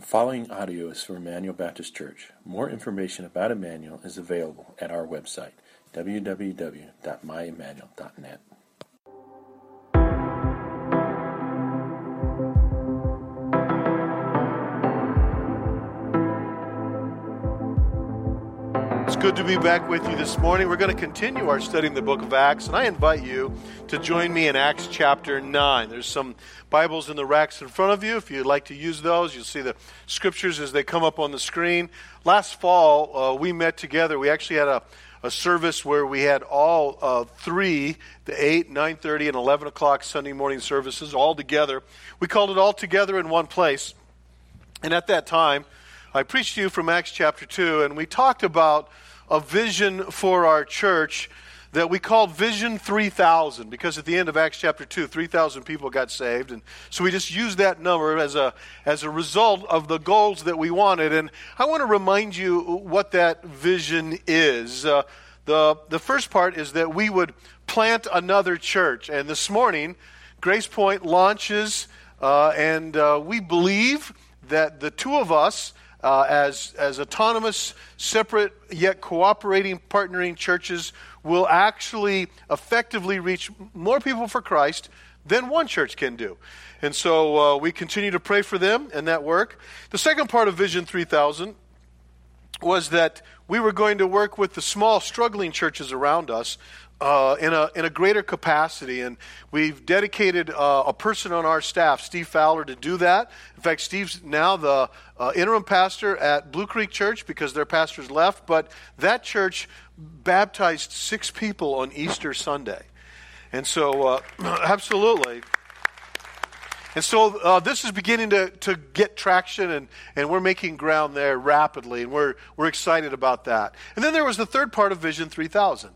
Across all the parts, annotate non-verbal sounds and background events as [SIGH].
The following audio is from Emmanuel Baptist Church. More information about Emmanuel is available at our website, www.myemmanuel.net. good to be back with you this morning. We're going to continue our study in the book of Acts, and I invite you to join me in Acts chapter 9. There's some Bibles in the racks in front of you. If you'd like to use those, you'll see the scriptures as they come up on the screen. Last fall, uh, we met together. We actually had a, a service where we had all uh, three, the 8, 9.30, and 11 o'clock Sunday morning services all together. We called it all together in one place. And at that time, I preached to you from Acts chapter 2, and we talked about a vision for our church that we called Vision 3000 because at the end of Acts chapter 2, 3,000 people got saved. And so we just used that number as a, as a result of the goals that we wanted. And I want to remind you what that vision is. Uh, the, the first part is that we would plant another church. And this morning, Grace Point launches, uh, and uh, we believe that the two of us uh, as, as autonomous, separate, yet cooperating, partnering churches will actually effectively reach more people for Christ than one church can do. And so uh, we continue to pray for them and that work. The second part of Vision 3000 was that we were going to work with the small, struggling churches around us uh, in, a, in a greater capacity. And we've dedicated uh, a person on our staff, Steve Fowler, to do that. In fact, Steve's now the uh, interim pastor at Blue Creek Church because their pastors left. But that church baptized six people on Easter Sunday. And so, uh, [CLEARS THROAT] absolutely. And so uh, this is beginning to, to get traction, and, and we're making ground there rapidly, and we're, we're excited about that. And then there was the third part of Vision 3000.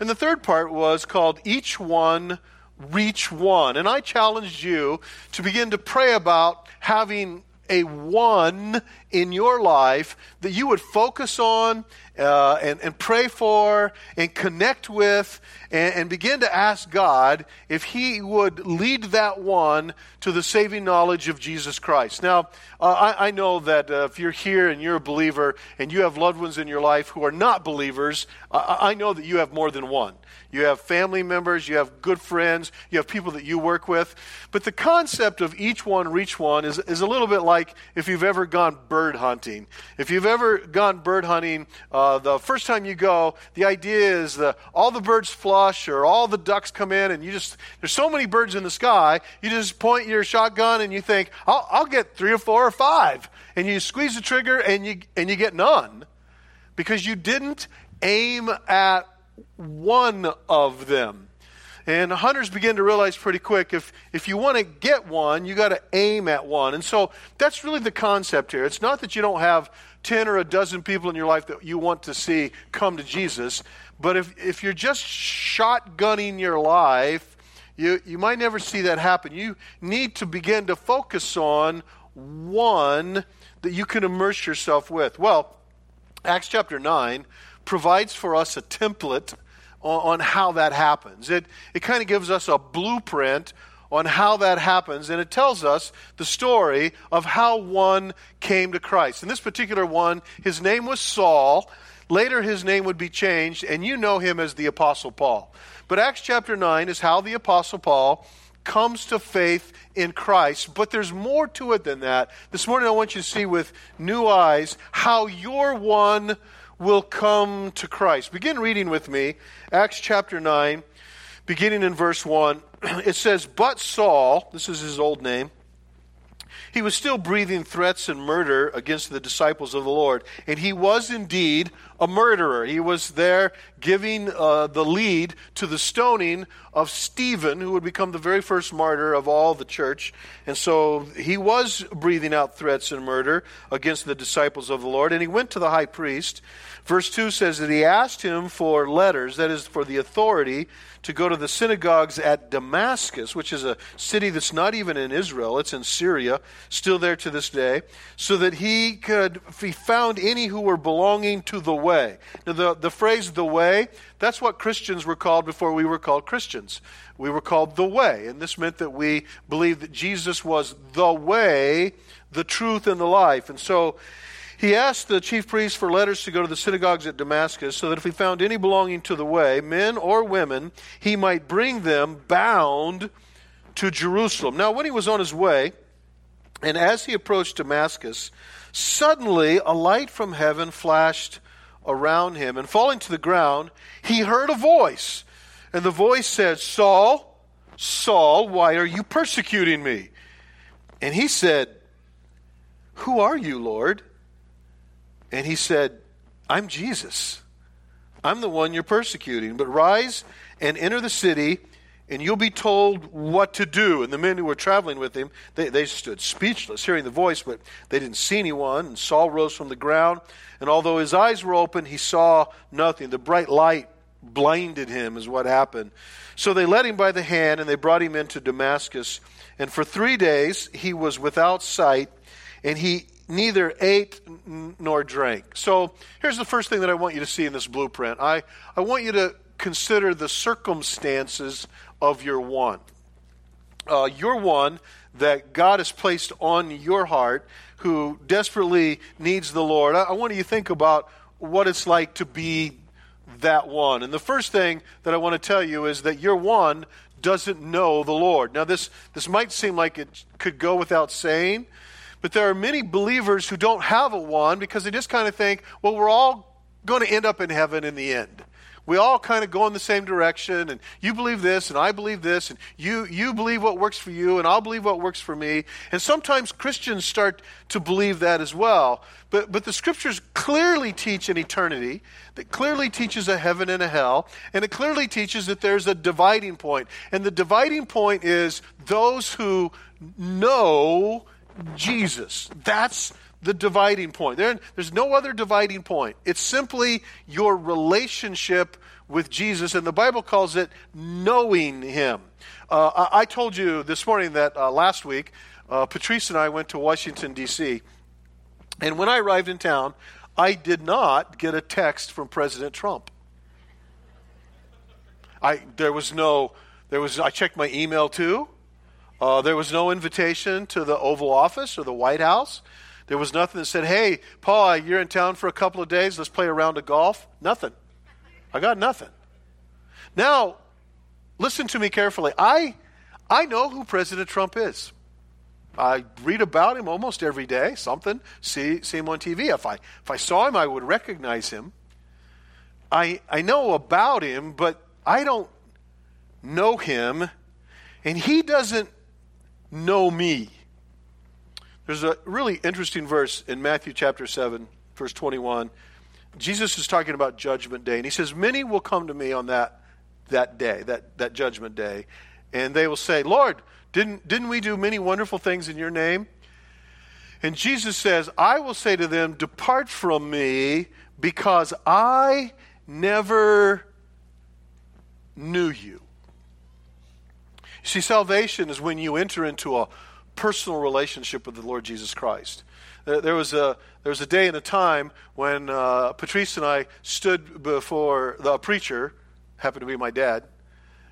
And the third part was called Each One Reach One. And I challenged you to begin to pray about having a one in your life that you would focus on uh, and, and pray for and connect with and, and begin to ask God if He would lead that one to the saving knowledge of Jesus Christ. Now, uh, I, I, know that uh, if you're here and you're a believer and you have loved ones in your life who are not believers, I, I know that you have more than one. You have family members, you have good friends, you have people that you work with. But the concept of each one reach one is, is a little bit like if you've ever gone bird hunting. If you've ever gone bird hunting, uh, the first time you go, the idea is that all the birds flush or all the ducks come in, and you just, there's so many birds in the sky, you just point your shotgun and you think, I'll, I'll get three or four or five. And you squeeze the trigger and you, and you get none because you didn't aim at one of them. And hunters begin to realize pretty quick if, if you want to get one, you got to aim at one. And so that's really the concept here. It's not that you don't have 10 or a dozen people in your life that you want to see come to Jesus, but if, if you're just shotgunning your life, you, you might never see that happen. You need to begin to focus on one that you can immerse yourself with. Well, Acts chapter 9 provides for us a template on, on how that happens. It, it kind of gives us a blueprint on how that happens, and it tells us the story of how one came to Christ. And this particular one, his name was Saul. Later, his name would be changed, and you know him as the Apostle Paul. But Acts chapter 9 is how the Apostle Paul comes to faith in Christ. But there's more to it than that. This morning, I want you to see with new eyes how your one will come to Christ. Begin reading with me, Acts chapter 9, beginning in verse 1. [CLEARS THROAT] It says, But Saul, this is his old name, he was still breathing threats and murder against the disciples of the Lord. And he was indeed a murderer. He was there giving uh, the lead to the stoning of Stephen, who would become the very first martyr of all the church. And so he was breathing out threats and murder against the disciples of the Lord. And he went to the high priest. Verse 2 says that he asked him for letters, that is, for the authority to go to the synagogues at Damascus, which is a city that's not even in Israel, it's in Syria, still there to this day, so that he could, if he found any who were belonging to the way. Now, the, the phrase the way, that's what Christians were called before we were called Christians. We were called the way, and this meant that we believed that Jesus was the way, the truth, and the life. And so he asked the chief priests for letters to go to the synagogues at Damascus so that if he found any belonging to the way, men or women, he might bring them bound to Jerusalem. Now, when he was on his way, and as he approached Damascus, suddenly a light from heaven flashed around him, and falling to the ground, he heard a voice. And the voice said, Saul, Saul, why are you persecuting me? And he said, Who are you, Lord? And he said, I'm Jesus. I'm the one you're persecuting. But rise and enter the city, and you'll be told what to do. And the men who were traveling with him, they, they stood speechless, hearing the voice, but they didn't see anyone. And Saul rose from the ground, and although his eyes were open, he saw nothing. The bright light blinded him, is what happened. So they led him by the hand, and they brought him into Damascus. And for three days he was without sight, and he neither ate nor drank. So here's the first thing that I want you to see in this blueprint. I, I want you to consider the circumstances of your one. Uh, your one that God has placed on your heart who desperately needs the Lord. I, I want you to think about what it's like to be that one. And the first thing that I want to tell you is that your one doesn't know the Lord. Now, this, this might seem like it could go without saying, but there are many believers who don't have a one because they just kind of think, well, we're all going to end up in heaven in the end. We all kind of go in the same direction, and you believe this, and I believe this, and you, you believe what works for you, and I'll believe what works for me. And sometimes Christians start to believe that as well. But, but the scriptures clearly teach an eternity, that clearly teaches a heaven and a hell, and it clearly teaches that there's a dividing point. And the dividing point is those who know Jesus. That's the dividing point. There, there's no other dividing point. It's simply your relationship with Jesus, and the Bible calls it knowing Him. Uh, I, I, told you this morning that uh, last week, uh, Patrice and I went to Washington, D.C., and when I arrived in town, I did not get a text from President Trump. I, there was no, there was, I checked my email too. Uh, there was no invitation to the Oval Office or the White House. There was nothing that said, hey, Paul, you're in town for a couple of days. Let's play a round of golf. Nothing. I got nothing. Now, listen to me carefully. I, I know who President Trump is. I read about him almost every day, something, see, see him on TV. If I, if I saw him, I would recognize him. I, I know about him, but I don't know him, and he doesn't know me. There's a really interesting verse in Matthew chapter 7, verse 21. Jesus is talking about judgment day, and he says, Many will come to me on that, that day, that, that judgment day, and they will say, Lord, didn't, didn't we do many wonderful things in your name? And Jesus says, I will say to them, Depart from me, because I never knew you. See, salvation is when you enter into a personal relationship with the Lord Jesus Christ. There was a, there was a day and a time when uh, Patrice and I stood before the preacher, happened to be my dad,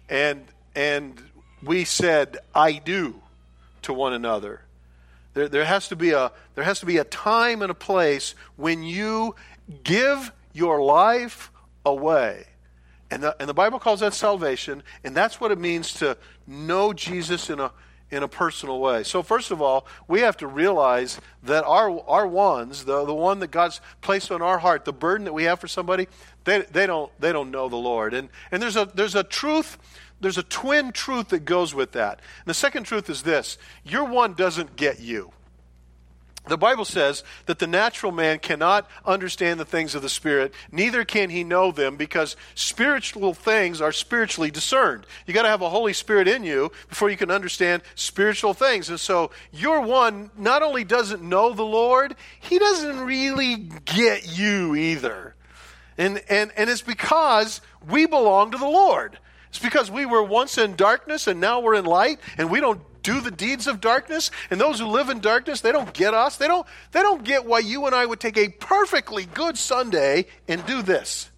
and, and we said, I do to one another. There, there, has to be a, there has to be a time and a place when you give your life away and the, and the Bible calls that salvation, and that's what it means to know Jesus in a, in a personal way. So, first of all, we have to realize that our, our ones, the, the one that God's placed on our heart, the burden that we have for somebody, they, they, don't, they don't know the Lord. And, and there's, a, there's a truth, there's a twin truth that goes with that. And the second truth is this your one doesn't get you. The Bible says that the natural man cannot understand the things of the Spirit, neither can he know them, because spiritual things are spiritually discerned. You got to have a Holy Spirit in you before you can understand spiritual things. And so, your one not only doesn't know the Lord, he doesn't really get you either. And, and, and it's because we belong to the Lord. It's because we were once in darkness and now we're in light, and we don't do the deeds of darkness. And those who live in darkness they don't get us. They don't they don't get why you and i would take a perfectly good sunday and do this.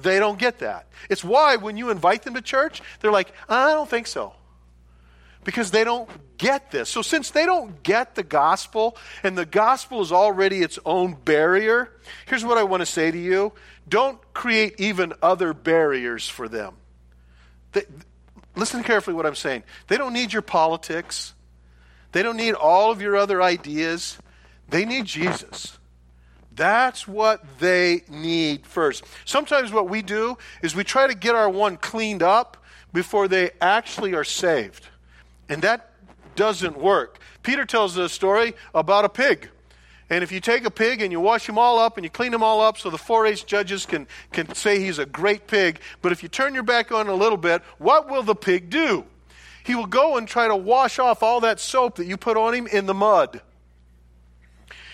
They don't get that. It's why when you invite them to church they're like i don't think so. Because they don't get this. So, since they don't get the gospel, and the gospel is already its own barrier, here's what I want to say to you. Don't create even other barriers for them. Listen carefully what I'm saying. They don't need your politics, they don't need all of your other ideas. They need Jesus. That's what they need first. Sometimes what we do is we try to get our one cleaned up before they actually are saved. And that doesn't work. Peter tells a story about a pig. And if you take a pig and you wash him all up and you clean him all up so the 4 H judges can, can say he's a great pig, but if you turn your back on a little bit, what will the pig do? He will go and try to wash off all that soap that you put on him in the mud.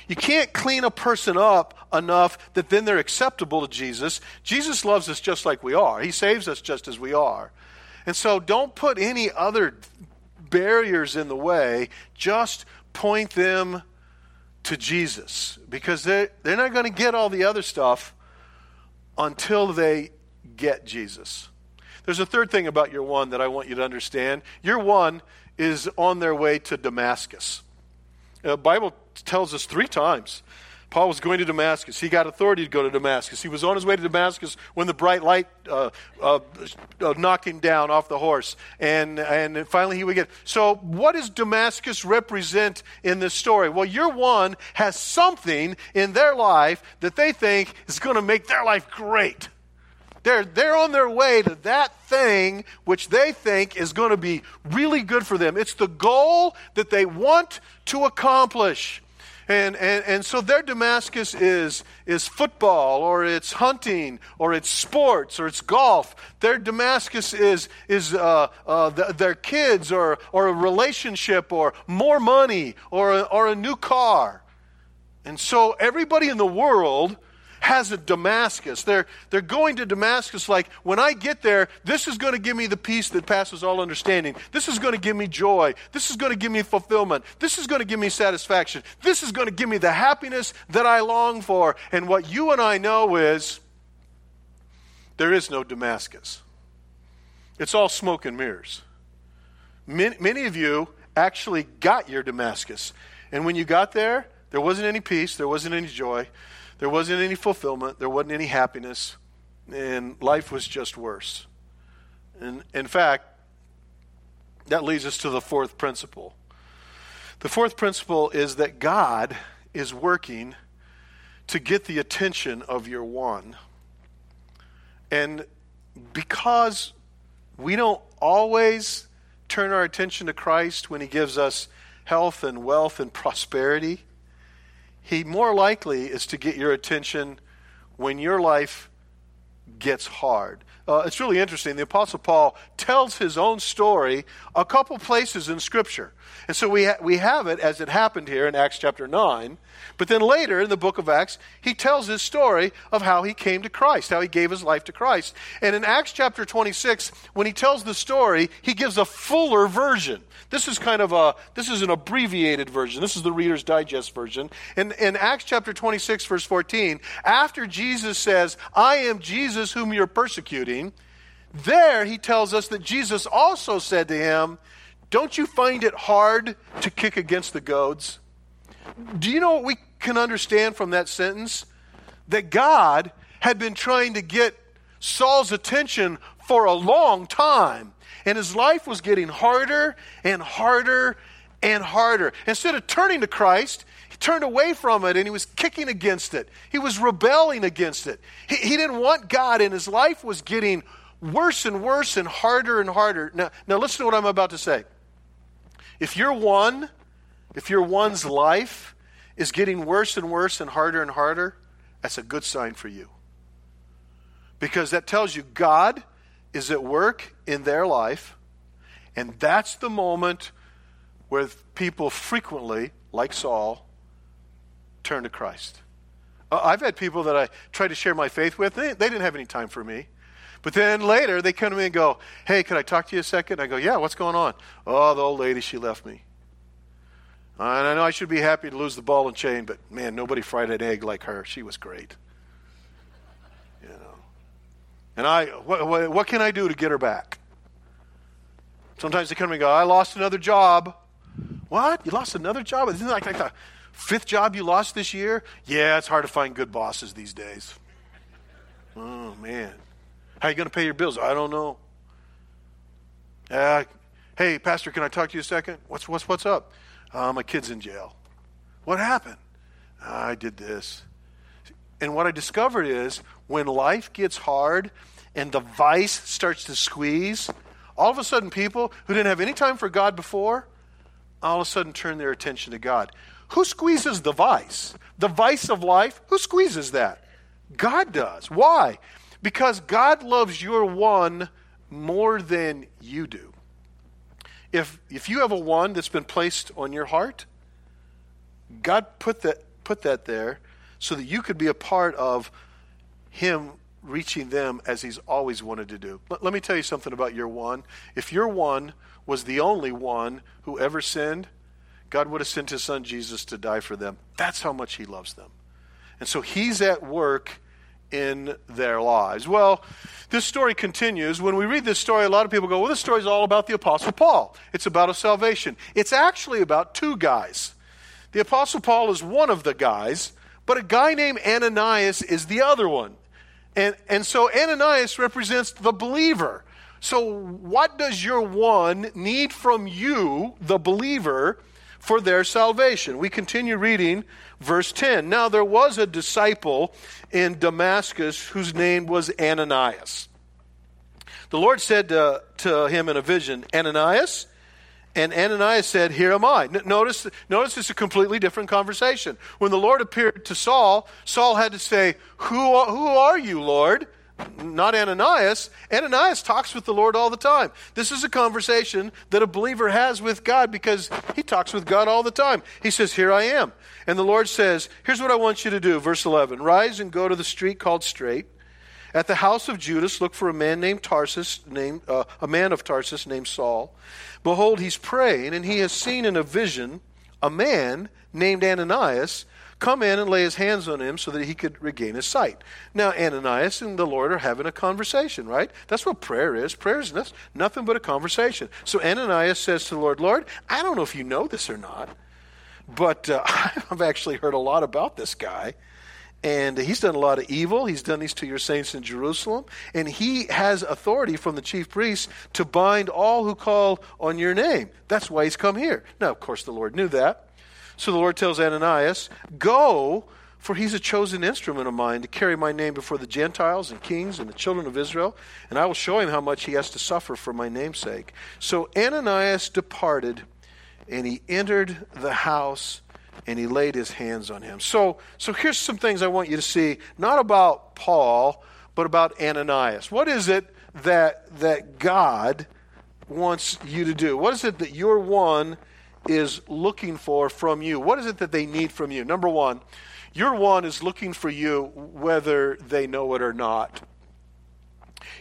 You can't clean a person up enough that then they're acceptable to Jesus. Jesus loves us just like we are, He saves us just as we are. And so don't put any other barriers in the way, just point them to Jesus because they're, they're not going to get all the other stuff until they get Jesus. There's a third thing about your one that I want you to understand. Your one is on their way to Damascus. The Bible tells us three times Paul was going to Damascus. He got authority to go to Damascus. He was on his way to Damascus when the bright light uh, uh, uh, knocked him down off the horse. And, and finally he would get. So, what does Damascus represent in this story? Well, your one has something in their life that they think is going to make their life great. They're, they're on their way to that thing which they think is going to be really good for them. It's the goal that they want to accomplish. And, and, and so their Damascus is, is football, or it's hunting, or it's sports, or it's golf. Their Damascus is, is uh, uh, the, their kids, or, or a relationship, or more money, or a, or a new car. And so everybody in the world has a Damascus. They're, they're going to Damascus like, when I get there, this is going to give me the peace that passes all understanding. This is going to give me joy. This is going to give me fulfillment. This is going to give me satisfaction. This is going to give me the happiness that I long for. And what you and I know is there is no Damascus, it's all smoke and mirrors. Many, many of you actually got your Damascus. And when you got there, there wasn't any peace, there wasn't any joy. There wasn't any fulfillment, there wasn't any happiness, and life was just worse. And in fact, that leads us to the fourth principle. The fourth principle is that God is working to get the attention of your one. And because we don't always turn our attention to Christ when He gives us health and wealth and prosperity, he more likely is to get your attention when your life gets hard. Uh, it's really interesting. The Apostle Paul tells his own story a couple places in Scripture. And so we, ha- we have it as it happened here in Acts chapter 9. But then later in the book of Acts, he tells his story of how he came to Christ, how he gave his life to Christ. And in Acts chapter 26, when he tells the story, he gives a fuller version. This is kind of a, this is an abbreviated version. This is the Reader's Digest version. In, in Acts chapter 26, verse 14, after Jesus says, I am Jesus whom you're persecuting, there he tells us that Jesus also said to him, Don't you find it hard to kick against the goads? Do you know what we can understand from that sentence? That God had been trying to get Saul's attention for a long time. And his life was getting harder and harder and harder. Instead of turning to Christ, he turned away from it and he was kicking against it. He was rebelling against it. He, he didn't want God, and his life was getting worse and worse and harder and harder. Now, now listen to what I'm about to say. If you're one, if your one's life is getting worse and worse and harder and harder, that's a good sign for you. Because that tells you God is at work in their life, and that's the moment where people frequently, like Saul, turn to Christ. I've had people that I tried to share my faith with, they, they didn't have any time for me. But then later, they come to me and go, Hey, can I talk to you a second? I go, Yeah, what's going on? Oh, the old lady, she left me. And I know I should be happy to lose the ball and chain, but man, nobody fried an egg like her. She was great. You know. And I, what, what, can I do to get her back? Sometimes they come to me and go, I lost another job. What? You lost another job? Isn't like, like the fifth job you lost this year? Yeah, it's hard to find good bosses these days. Oh, man. How are you going to pay your bills? I don't know. Uh, hey, Pastor, can I talk to you a second? What's, what's, what's up? Uh, my kid's in jail. What happened? I did this. And what I discovered is when life gets hard and the vice starts to squeeze, all of a sudden people who didn't have any time for God before, all of a sudden turn their attention to God. Who squeezes the vice? The vice of life? Who squeezes that? God does. Why? Because God loves your one more than you do. If, if you have a one that's been placed on your heart, God put that, put that there so that you could be a part of Him reaching them as He's always wanted to do. Let, let me tell you something about your one. If your one was the only one who ever sinned, God would have sent His Son Jesus to die for them. That's how much He loves them. And so He's at work in their lives. Well, this story continues. When we read this story, a lot of people go, well, this story is all about the Apostle Paul. It's about a salvation. It's actually about two guys. The Apostle Paul is one of the guys, but a guy named Ananias is the other one. And, and so Ananias represents the believer. So, what does your one need from you, the believer, for their salvation? We continue reading verse 10. Now, there was a disciple in Damascus whose name was Ananias. The Lord said to, to him in a vision, Ananias? And Ananias said, Here am I. Notice, notice it's a completely different conversation. When the Lord appeared to Saul, Saul had to say, Who, who are you, Lord? Not Ananias. Ananias talks with the Lord all the time. This is a conversation that a believer has with God because he talks with God all the time. He says, Here I am. And the Lord says, Here's what I want you to do. Verse 11 Rise and go to the street called Straight. At the house of Judas, look for a man named Tarsus, named, uh, a man of Tarsus named Saul. Behold, he's praying, and he has seen in a vision a man named Ananias come in and lay his hands on him so that he could regain his sight. Now, Ananias and the Lord are having a conversation, right? That's what prayer is. Prayer is nothing but a conversation. So Ananias says to the Lord, Lord, I don't know if you know this or not, but uh, [LAUGHS] I've actually heard a lot about this guy. And he's done a lot of evil. He's done these to your saints in Jerusalem. And he has authority from the chief priests to bind all who call on your name. That's why he's come here. Now, of course, the Lord knew that. So the Lord tells Ananias, Go, for he's a chosen instrument of mine to carry my name before the Gentiles and kings and the children of Israel, and I will show him how much he has to suffer for my name's sake. So Ananias departed, and he entered the house and he laid his hands on him. So, so here's some things I want you to see, not about Paul, but about Ananias. What is it that, that God wants you to do? What is it that your one is looking for from you? What is it that they need from you? Number one, your one is looking for you whether they know it or not.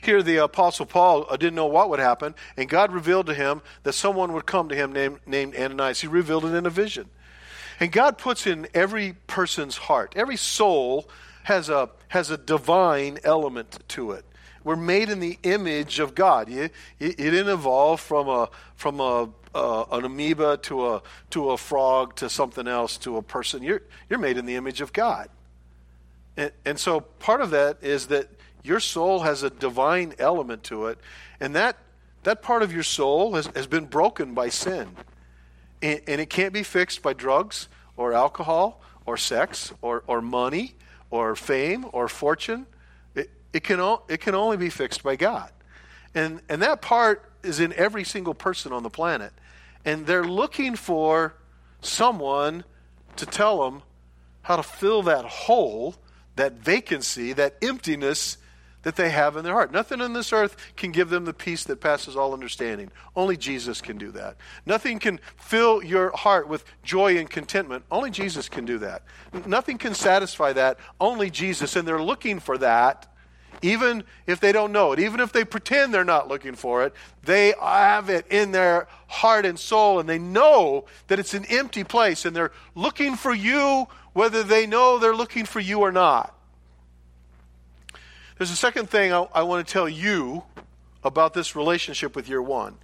Here, the Apostle Paul uh, didn't know what would happen, and God revealed to him that someone would come to him named, named Ananias. He revealed it in a vision. And God puts in every person's heart, every soul has a, has a divine element to it. We're made in the image of God. It, didn't evolve from a, from a, uh, an amoeba to a, to a frog to something else to a person. You're, you're made in the image of God. And, and so part of that is that your soul has a divine element to it, and that, that part of your soul has, has been broken by sin. And, and it can't be fixed by drugs or alcohol or sex or, or money or fame or fortune. It, can, o- it can only be fixed by God. And, and that part is in every single person on the planet and they're looking for someone to tell them how to fill that hole, that vacancy, that emptiness that they have in their heart. Nothing on this earth can give them the peace that passes all understanding. Only Jesus can do that. Nothing can fill your heart with joy and contentment. Only Jesus can do that. Nothing can satisfy that. Only Jesus. And they're looking for that even if they don't know it, even if they pretend they're not looking for it, they have it in their heart and soul, and they know that it's an empty place, and they're looking for you whether they know they're looking for you or not. There's a second thing I, I want to tell you about this relationship with your one.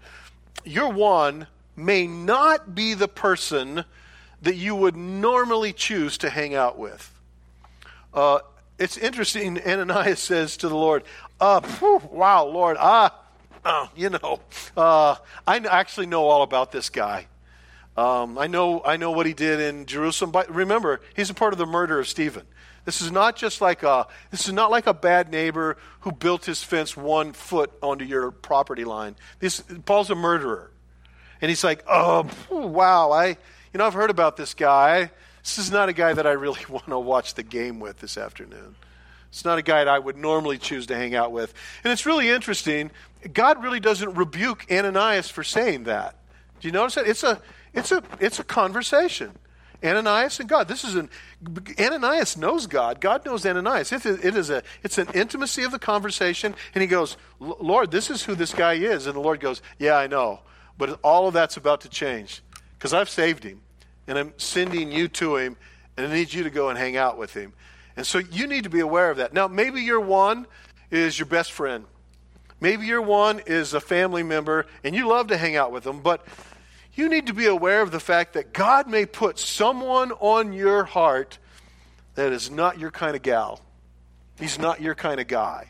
Your one may not be the person that you would normally choose to hang out with. Uh, it's interesting, Ananias [LAUGHS] says to the Lord, uh, whew, Wow, Lord, ah, uh, you know, uh, I actually know all about this guy. Um, I know I know what he did in Jerusalem. But remember, he's a part of the murder of Stephen. This is not just like a this is not like a bad neighbor who built his fence one foot onto your property line. This Paul's a murderer, and he's like, oh wow, I you know I've heard about this guy. This is not a guy that I really [LAUGHS] want to watch the game with this afternoon. It's not a guy that I would normally choose to hang out with. And it's really interesting. God really doesn't rebuke Ananias for saying that. Do you notice that? It's a it's a, it's a conversation. Ananias and God. This is an Ananias knows God. God knows Ananias. It is, a it's an intimacy of the conversation. And he goes, Lord, this is who this guy is. And the Lord goes, Yeah, I know, but all of that's about to change because I've saved him, and I'm sending you to him, and I need you to go and hang out with him. And so you need to be aware of that. Now, maybe your one is your best friend. Maybe your one is a family member, and you love to hang out with them, but you need to be aware of the fact that God may put someone on your heart that is not your kind of gal. He's not your kind of guy.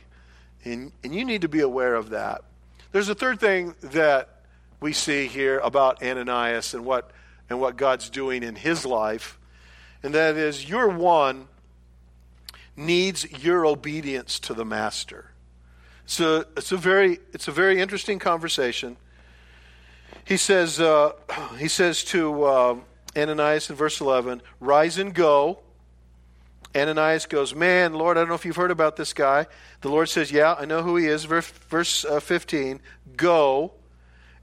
And, and you need to be aware of that. There's a third thing that we see here about Ananias and what, and what God's doing in his life, and that is your one needs your obedience to the master. So it's a very, it's a very interesting conversation he says, uh, [CLEARS THROAT] he says to uh, Ananias in verse 11, Rise and go. Ananias goes, Man, Lord, I don't know if you've heard about this guy. The Lord says, Yeah, I know who he is. Verse, verse uh, 15, Go.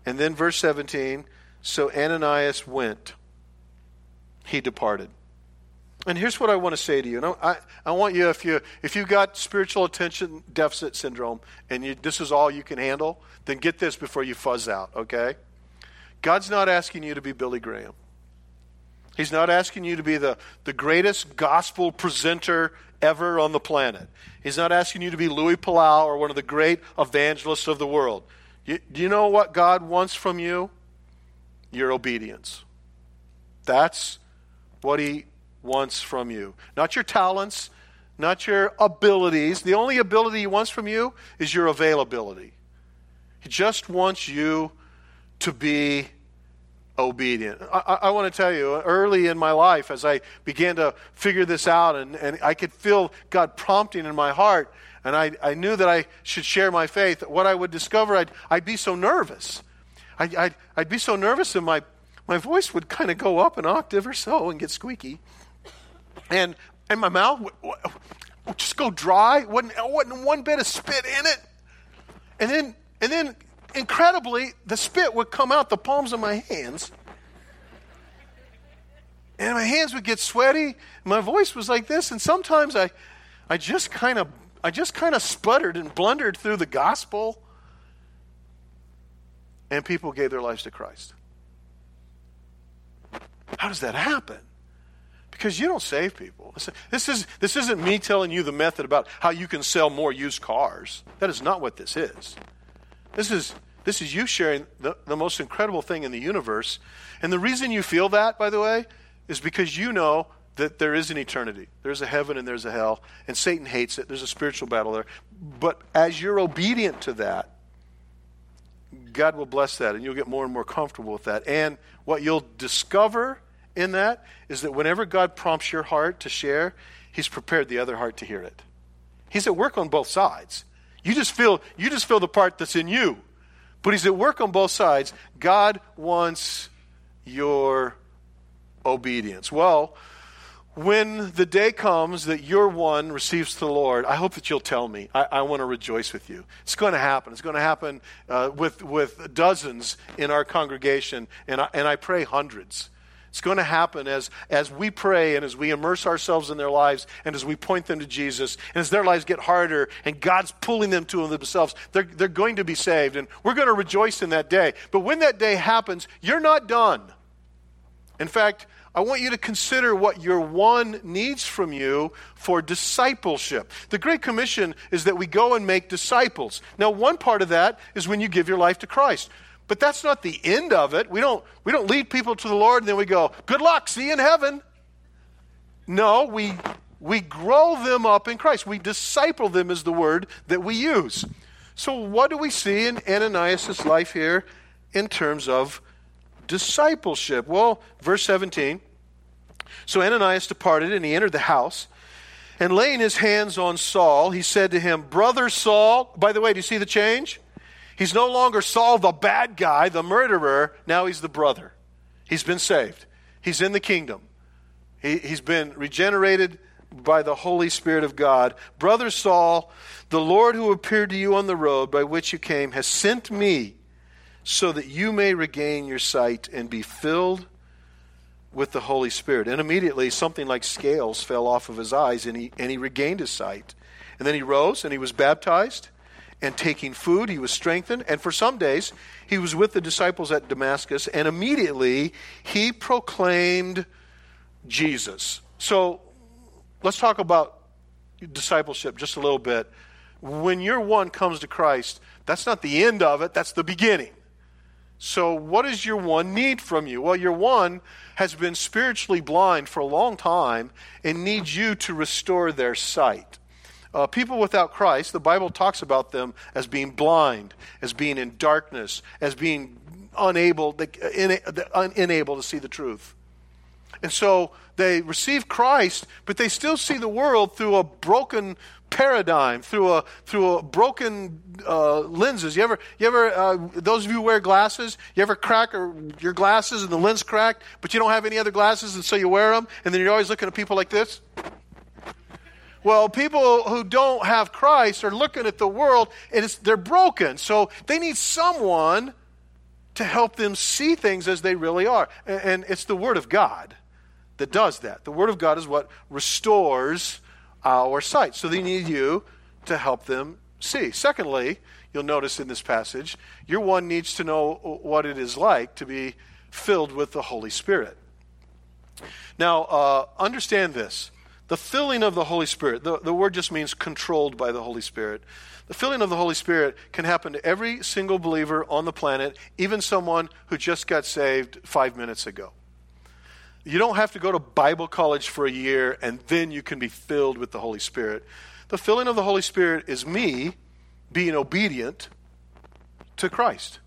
And then verse 17, So Ananias went. He departed. And here's what I want to say to you. And I, I want you, if you if you've got spiritual attention deficit syndrome and you, this is all you can handle, then get this before you fuzz out, okay? God's not asking you to be Billy Graham. He's not asking you to be the, the greatest gospel presenter ever on the planet. He's not asking you to be Luis Palau or one of the great evangelists of the world. You, do you know what God wants from you? Your obedience. That's what He wants from you. Not your talents, not your abilities. The only ability He wants from you is your availability. He just wants you to be obedient. I, I, want to tell you, early in my life, as I began to figure this out, and, and I could feel God prompting in my heart, and I, I knew that I should share my faith, what I would discover, I'd, I'd be so nervous. I, I'd, I'd be so nervous, and my, my voice would kind of go up an octave or so and get squeaky. And, and my mouth would, would just go dry, wasn't, wasn't one bit of spit in it. And then, and then incredibly, the spit would come out the palms of my hands. And my hands would get sweaty. My voice was like this. And sometimes I, I just kind of I just kind of sputtered and blundered through the gospel. And people gave their lives to Christ. How does that happen? Because you don't save people. This, is, this isn't me telling you the method about how you can sell more used cars. That is not what this is. This is, this is you sharing the, the most incredible thing in the universe. And the reason you feel that, by the way, is because you know that there is an eternity. There's a heaven and there's a hell, and Satan hates it. There's a spiritual battle there. But as you're obedient to that, God will bless that, and you'll get more and more comfortable with that. And what you'll discover in that is that whenever God prompts your heart to share, He's prepared the other heart to hear it. He's at work on both sides. You just feel you just feel the part that's in you. But he's at work on both sides. God wants your obedience. Well, when the day comes that your one receives the Lord, I hope that you'll tell me. I, I want to rejoice with you. It's going to happen. It's going to happen uh, with, with dozens in our congregation, and I, and I pray hundreds. It's going to happen as, as we pray and as we immerse ourselves in their lives and as we point them to Jesus and as their lives get harder and God's pulling them to themselves. They're, they're going to be saved and we're going to rejoice in that day. But when that day happens, you're not done. In fact, I want you to consider what your one needs from you for discipleship. The Great Commission is that we go and make disciples. Now, one part of that is when you give your life to Christ. But that's not the end of it. We don't, we don't lead people to the Lord and then we go, good luck, see you in heaven. No, we, we grow them up in Christ. We disciple them, is the word that we use. So, what do we see in Ananias' life here in terms of discipleship? Well, verse 17. So Ananias departed and he entered the house. And laying his hands on Saul, he said to him, Brother Saul, by the way, do you see the change? He's no longer Saul, the bad guy, the murderer. Now he's the brother. He's been saved, he's in the kingdom. He, he's been regenerated by the Holy Spirit of God. Brother Saul, the Lord who appeared to you on the road by which you came has sent me so that you may regain your sight and be filled with the Holy Spirit. And immediately something like scales fell off of his eyes and he, and he regained his sight. And then he rose and he was baptized. And taking food, he was strengthened. And for some days, he was with the disciples at Damascus. And immediately, he proclaimed Jesus. So let's talk about discipleship just a little bit. When your one comes to Christ, that's not the end of it, that's the beginning. So, what does your one need from you? Well, your one has been spiritually blind for a long time and needs you to restore their sight. Uh, people without Christ, the Bible talks about them as being blind, as being in darkness, as being unable, unable to see the truth. And so they receive Christ, but they still see the world through a broken paradigm, through a through a broken uh, lenses. You ever you ever uh, those of you who wear glasses, you ever crack your glasses and the lens cracked, but you don't have any other glasses, and so you wear them, and then you're always looking at people like this. Well, people who don't have Christ are looking at the world and they're broken. So they need someone to help them see things as they really are. And it's the Word of God that does that. The Word of God is what restores our sight. So they need you to help them see. Secondly, you'll notice in this passage, your one needs to know what it is like to be filled with the Holy Spirit. Now, uh, understand this. The filling of the Holy Spirit, the, the word just means controlled by the Holy Spirit. The filling of the Holy Spirit can happen to every single believer on the planet, even someone who just got saved five minutes ago. You don't have to go to Bible college for a year and then you can be filled with the Holy Spirit. The filling of the Holy Spirit is me being obedient to Christ.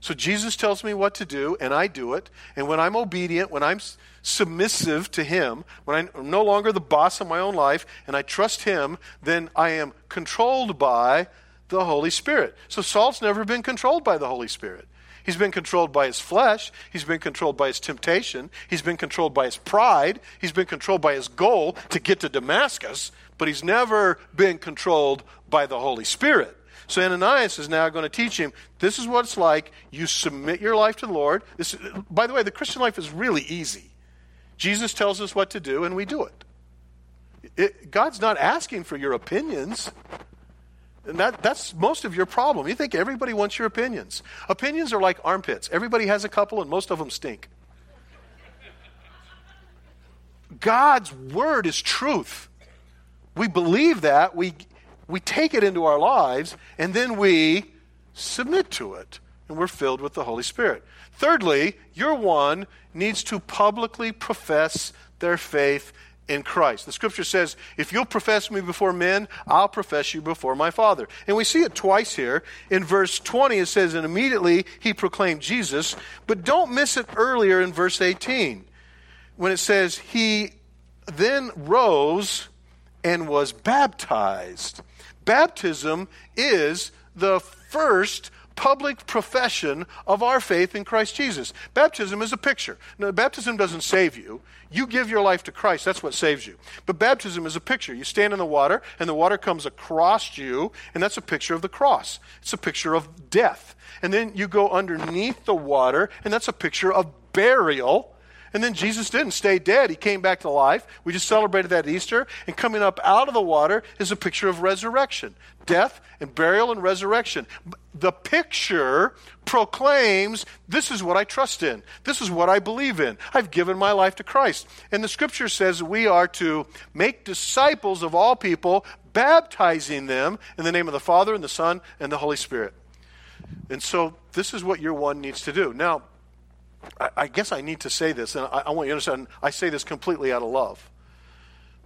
So Jesus tells me what to do, and I do it. And when I'm obedient, when I'm submissive to Him, when I'm no longer the boss of my own life, and I trust Him, then I am controlled by the Holy Spirit. So Saul's never been controlled by the Holy Spirit. He's been controlled by his flesh. He's been controlled by his temptation. He's been controlled by his pride. He's been controlled by his goal to get to Damascus, but he's never been controlled by the Holy Spirit. So Ananias is now going to teach him this is what it's like. You submit your life to the Lord. This, by the way, the Christian life is really easy. Jesus tells us what to do, and we do it. it God's not asking for your opinions. And that, that's most of your problem. You think everybody wants your opinions. Opinions are like armpits. Everybody has a couple, and most of them stink. God's word is truth. We believe that, we, we take it into our lives, and then we submit to it, and we're filled with the Holy Spirit. Thirdly, your one needs to publicly profess their faith in Christ. The scripture says, If you'll profess me before men, I'll profess you before my Father. And we see it twice here. In verse 20, it says, And immediately he proclaimed Jesus. But don't miss it earlier in verse 18 when it says, He then rose and was baptized. Baptism is the first public profession of our faith in Christ Jesus. Baptism is a picture. Now, baptism doesn't save you. You give your life to Christ, that's what saves you. But baptism is a picture. You stand in the water, and the water comes across you, and that's a picture of the cross. It's a picture of death. And then you go underneath the water, and that's a picture of burial. And then Jesus didn't stay dead. He came back to life. We just celebrated that Easter. And coming up out of the water is a picture of resurrection death and burial and resurrection. The picture proclaims this is what I trust in. This is what I believe in. I've given my life to Christ. And the scripture says we are to make disciples of all people, baptizing them in the name of the Father and the Son and the Holy Spirit. And so this is what your one needs to do. Now, I, guess I need to say this, and I want you to understand, I say this completely out of love.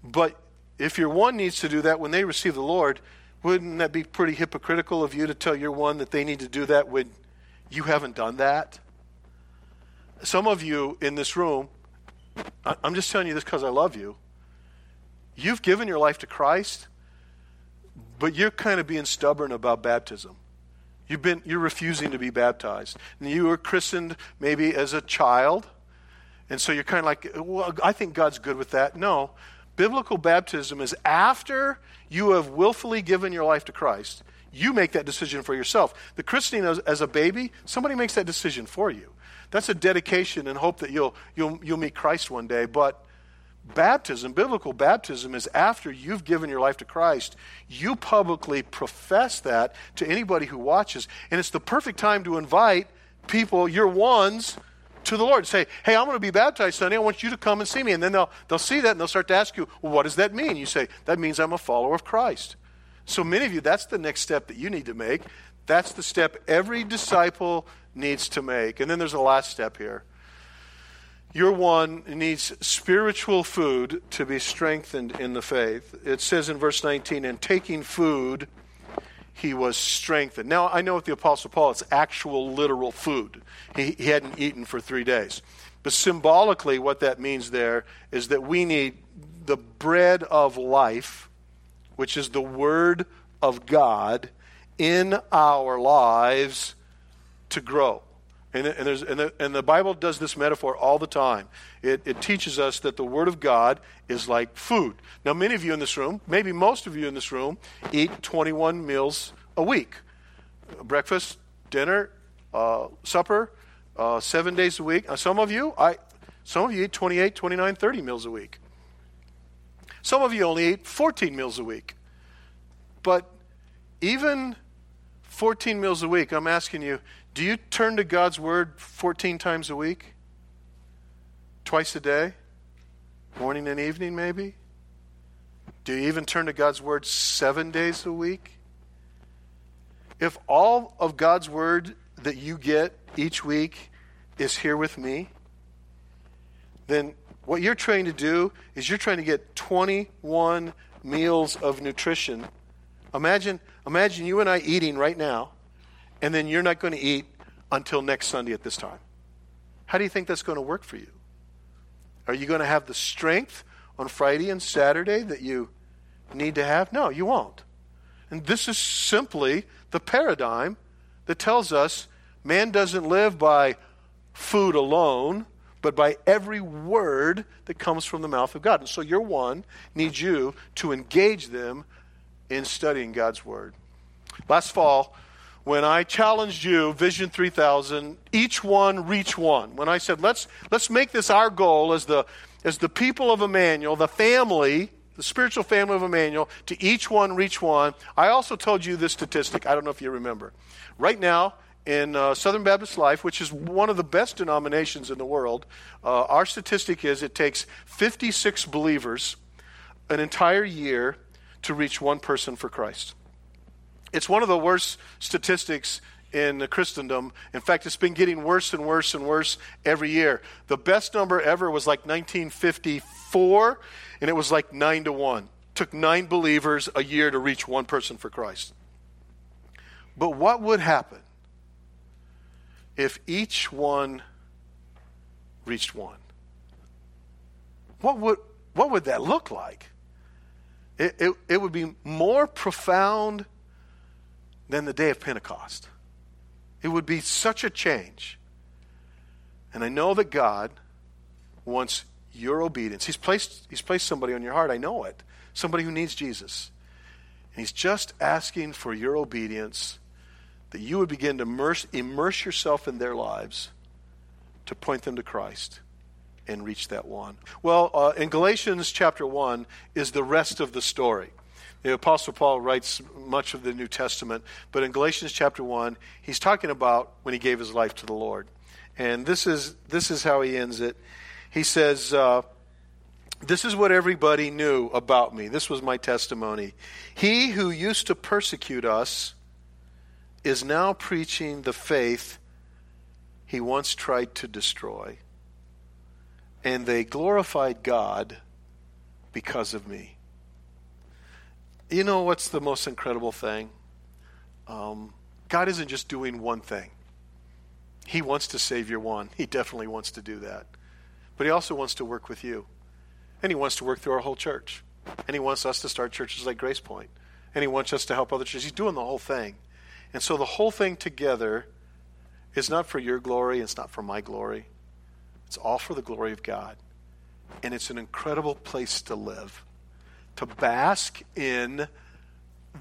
But if your one needs to do that when they receive the Lord, wouldn't that be pretty hypocritical of you to tell your one that they need to do that when you haven't done that? Some of you in this room, I'm just telling you this because I love you. You've given your life to Christ, but you're kind of being stubborn about baptism. You've been, you're refusing to be baptized. And you were christened maybe as a child, and so you're kind of like, well, I think God's good with that. No, biblical baptism is after you have willfully given your life to Christ. You make that decision for yourself. The christening as, as a baby, somebody makes that decision for you. That's a dedication and hope that you'll, you'll, you'll meet Christ one day. But baptism, biblical baptism, is after you've given your life to Christ. You publicly profess that to anybody who watches. And it's the perfect time to invite people, your ones, to the Lord. Say, hey, I'm going to be baptized Sunday. I want you to come and see me. And then they'll, they'll see that and they'll start to ask you, well, what does that mean? You say, that means I'm a follower of Christ. So many of you, that's the next step that you need to make. That's the step every disciple needs to make. And then there's a last step here. Your one needs spiritual food to be strengthened in the faith. It says in verse 19, and taking food, he was strengthened. Now, I know with the Apostle Paul, it's actual literal food. He, he hadn't eaten for three days. But symbolically, what that means there is that we need the bread of life, which is the Word of God, in our lives to grow. And, and, and, the, and, the, Bible does this metaphor all the time. It, it, teaches us that the Word of God is like food. Now, many of you in this room, maybe most of you in this room, eat 21 meals a week breakfast, dinner, uh, supper, uh, seven days a week. Some of you, I, some of you eat 28, 29, 30 meals a week. Some of you only eat 14 meals a week. But even 14 meals a week, I'm asking you, do you turn to God's Word 14 times a week? Twice a day? Morning and evening, maybe? Do you even turn to God's Word seven days a week? If all of God's Word that you get each week is here with me, then what you're trying to do is you're trying to get 21 meals of nutrition. Imagine, imagine you and I eating right now and then you're not going to eat until next Sunday at this time. How do you think that's going to work for you? Are you going to have the strength on Friday and Saturday that you need to have? No, you won't. And this is simply the paradigm that tells us man doesn't live by food alone, but by every word that comes from the mouth of God. And so your one needs you to engage them in studying God's word. Last fall, when I challenged you, Vision 3000, each one reach one. When I said, let's, let's make this our goal as the, as the people of Emmanuel, the family, the spiritual family of Emmanuel, to each one reach one. I also told you this statistic. I don't know if you remember. Right now, in uh, Southern Baptist Life, which is one of the best denominations in the world, uh, our statistic is it takes 56 believers an entire year to reach one person for Christ. It's one of the worst statistics in Christendom. In fact, it's been getting worse and worse and worse every year. The best number ever was like 1954, and it was like 9 to 1. It took nine believers a year to reach one person for Christ. But what would happen if each one reached one? What would, what would that look like? It, it, it would be more profound than the day of Pentecost. It would be such a change. And I know that God wants your obedience. He's placed, he's placed somebody on your heart. I know it. Somebody who needs Jesus. And He's just asking for your obedience that you would begin to immerse, immerse yourself in their lives to point them to Christ and reach that one. Well, uh, in Galatians chapter 1 is the rest of the story. The Apostle Paul writes much of the New Testament, but in Galatians chapter 1, he's talking about when he gave his life to the Lord. And this is, this is how he ends it. He says, uh, This is what everybody knew about me. This was my testimony. He who used to persecute us is now preaching the faith he once tried to destroy. And they glorified God because of me. You know what's the most incredible thing? Um, God isn't just doing one thing. He wants to save your one. He definitely wants to do that. But He also wants to work with you. And He wants to work through our whole church. And He wants us to start churches like Grace Point. And He wants us to help other churches. He's doing the whole thing. And so the whole thing together is not for your glory, it's not for my glory. It's all for the glory of God. And it's an incredible place to live, to bask in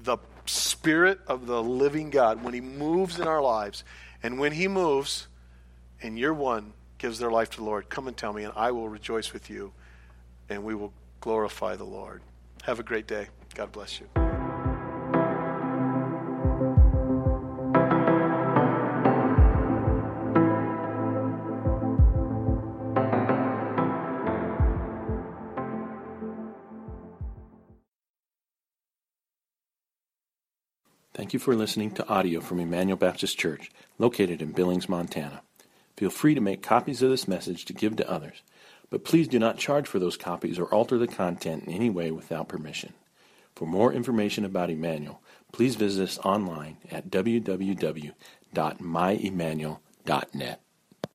the Spirit of the living God when He moves in our lives. And when He moves, and your one gives their life to the Lord, come and tell me, and I will rejoice with you, and we will glorify the Lord. Have a great day. God bless you. Thank you for listening to audio from Emmanuel Baptist Church, located in Billings, Montana. Feel free to make copies of this message to give to others, but please do not charge for those copies or alter the content in any way without permission. For more information about Emmanuel, please visit us online at www.myemmanuel.net.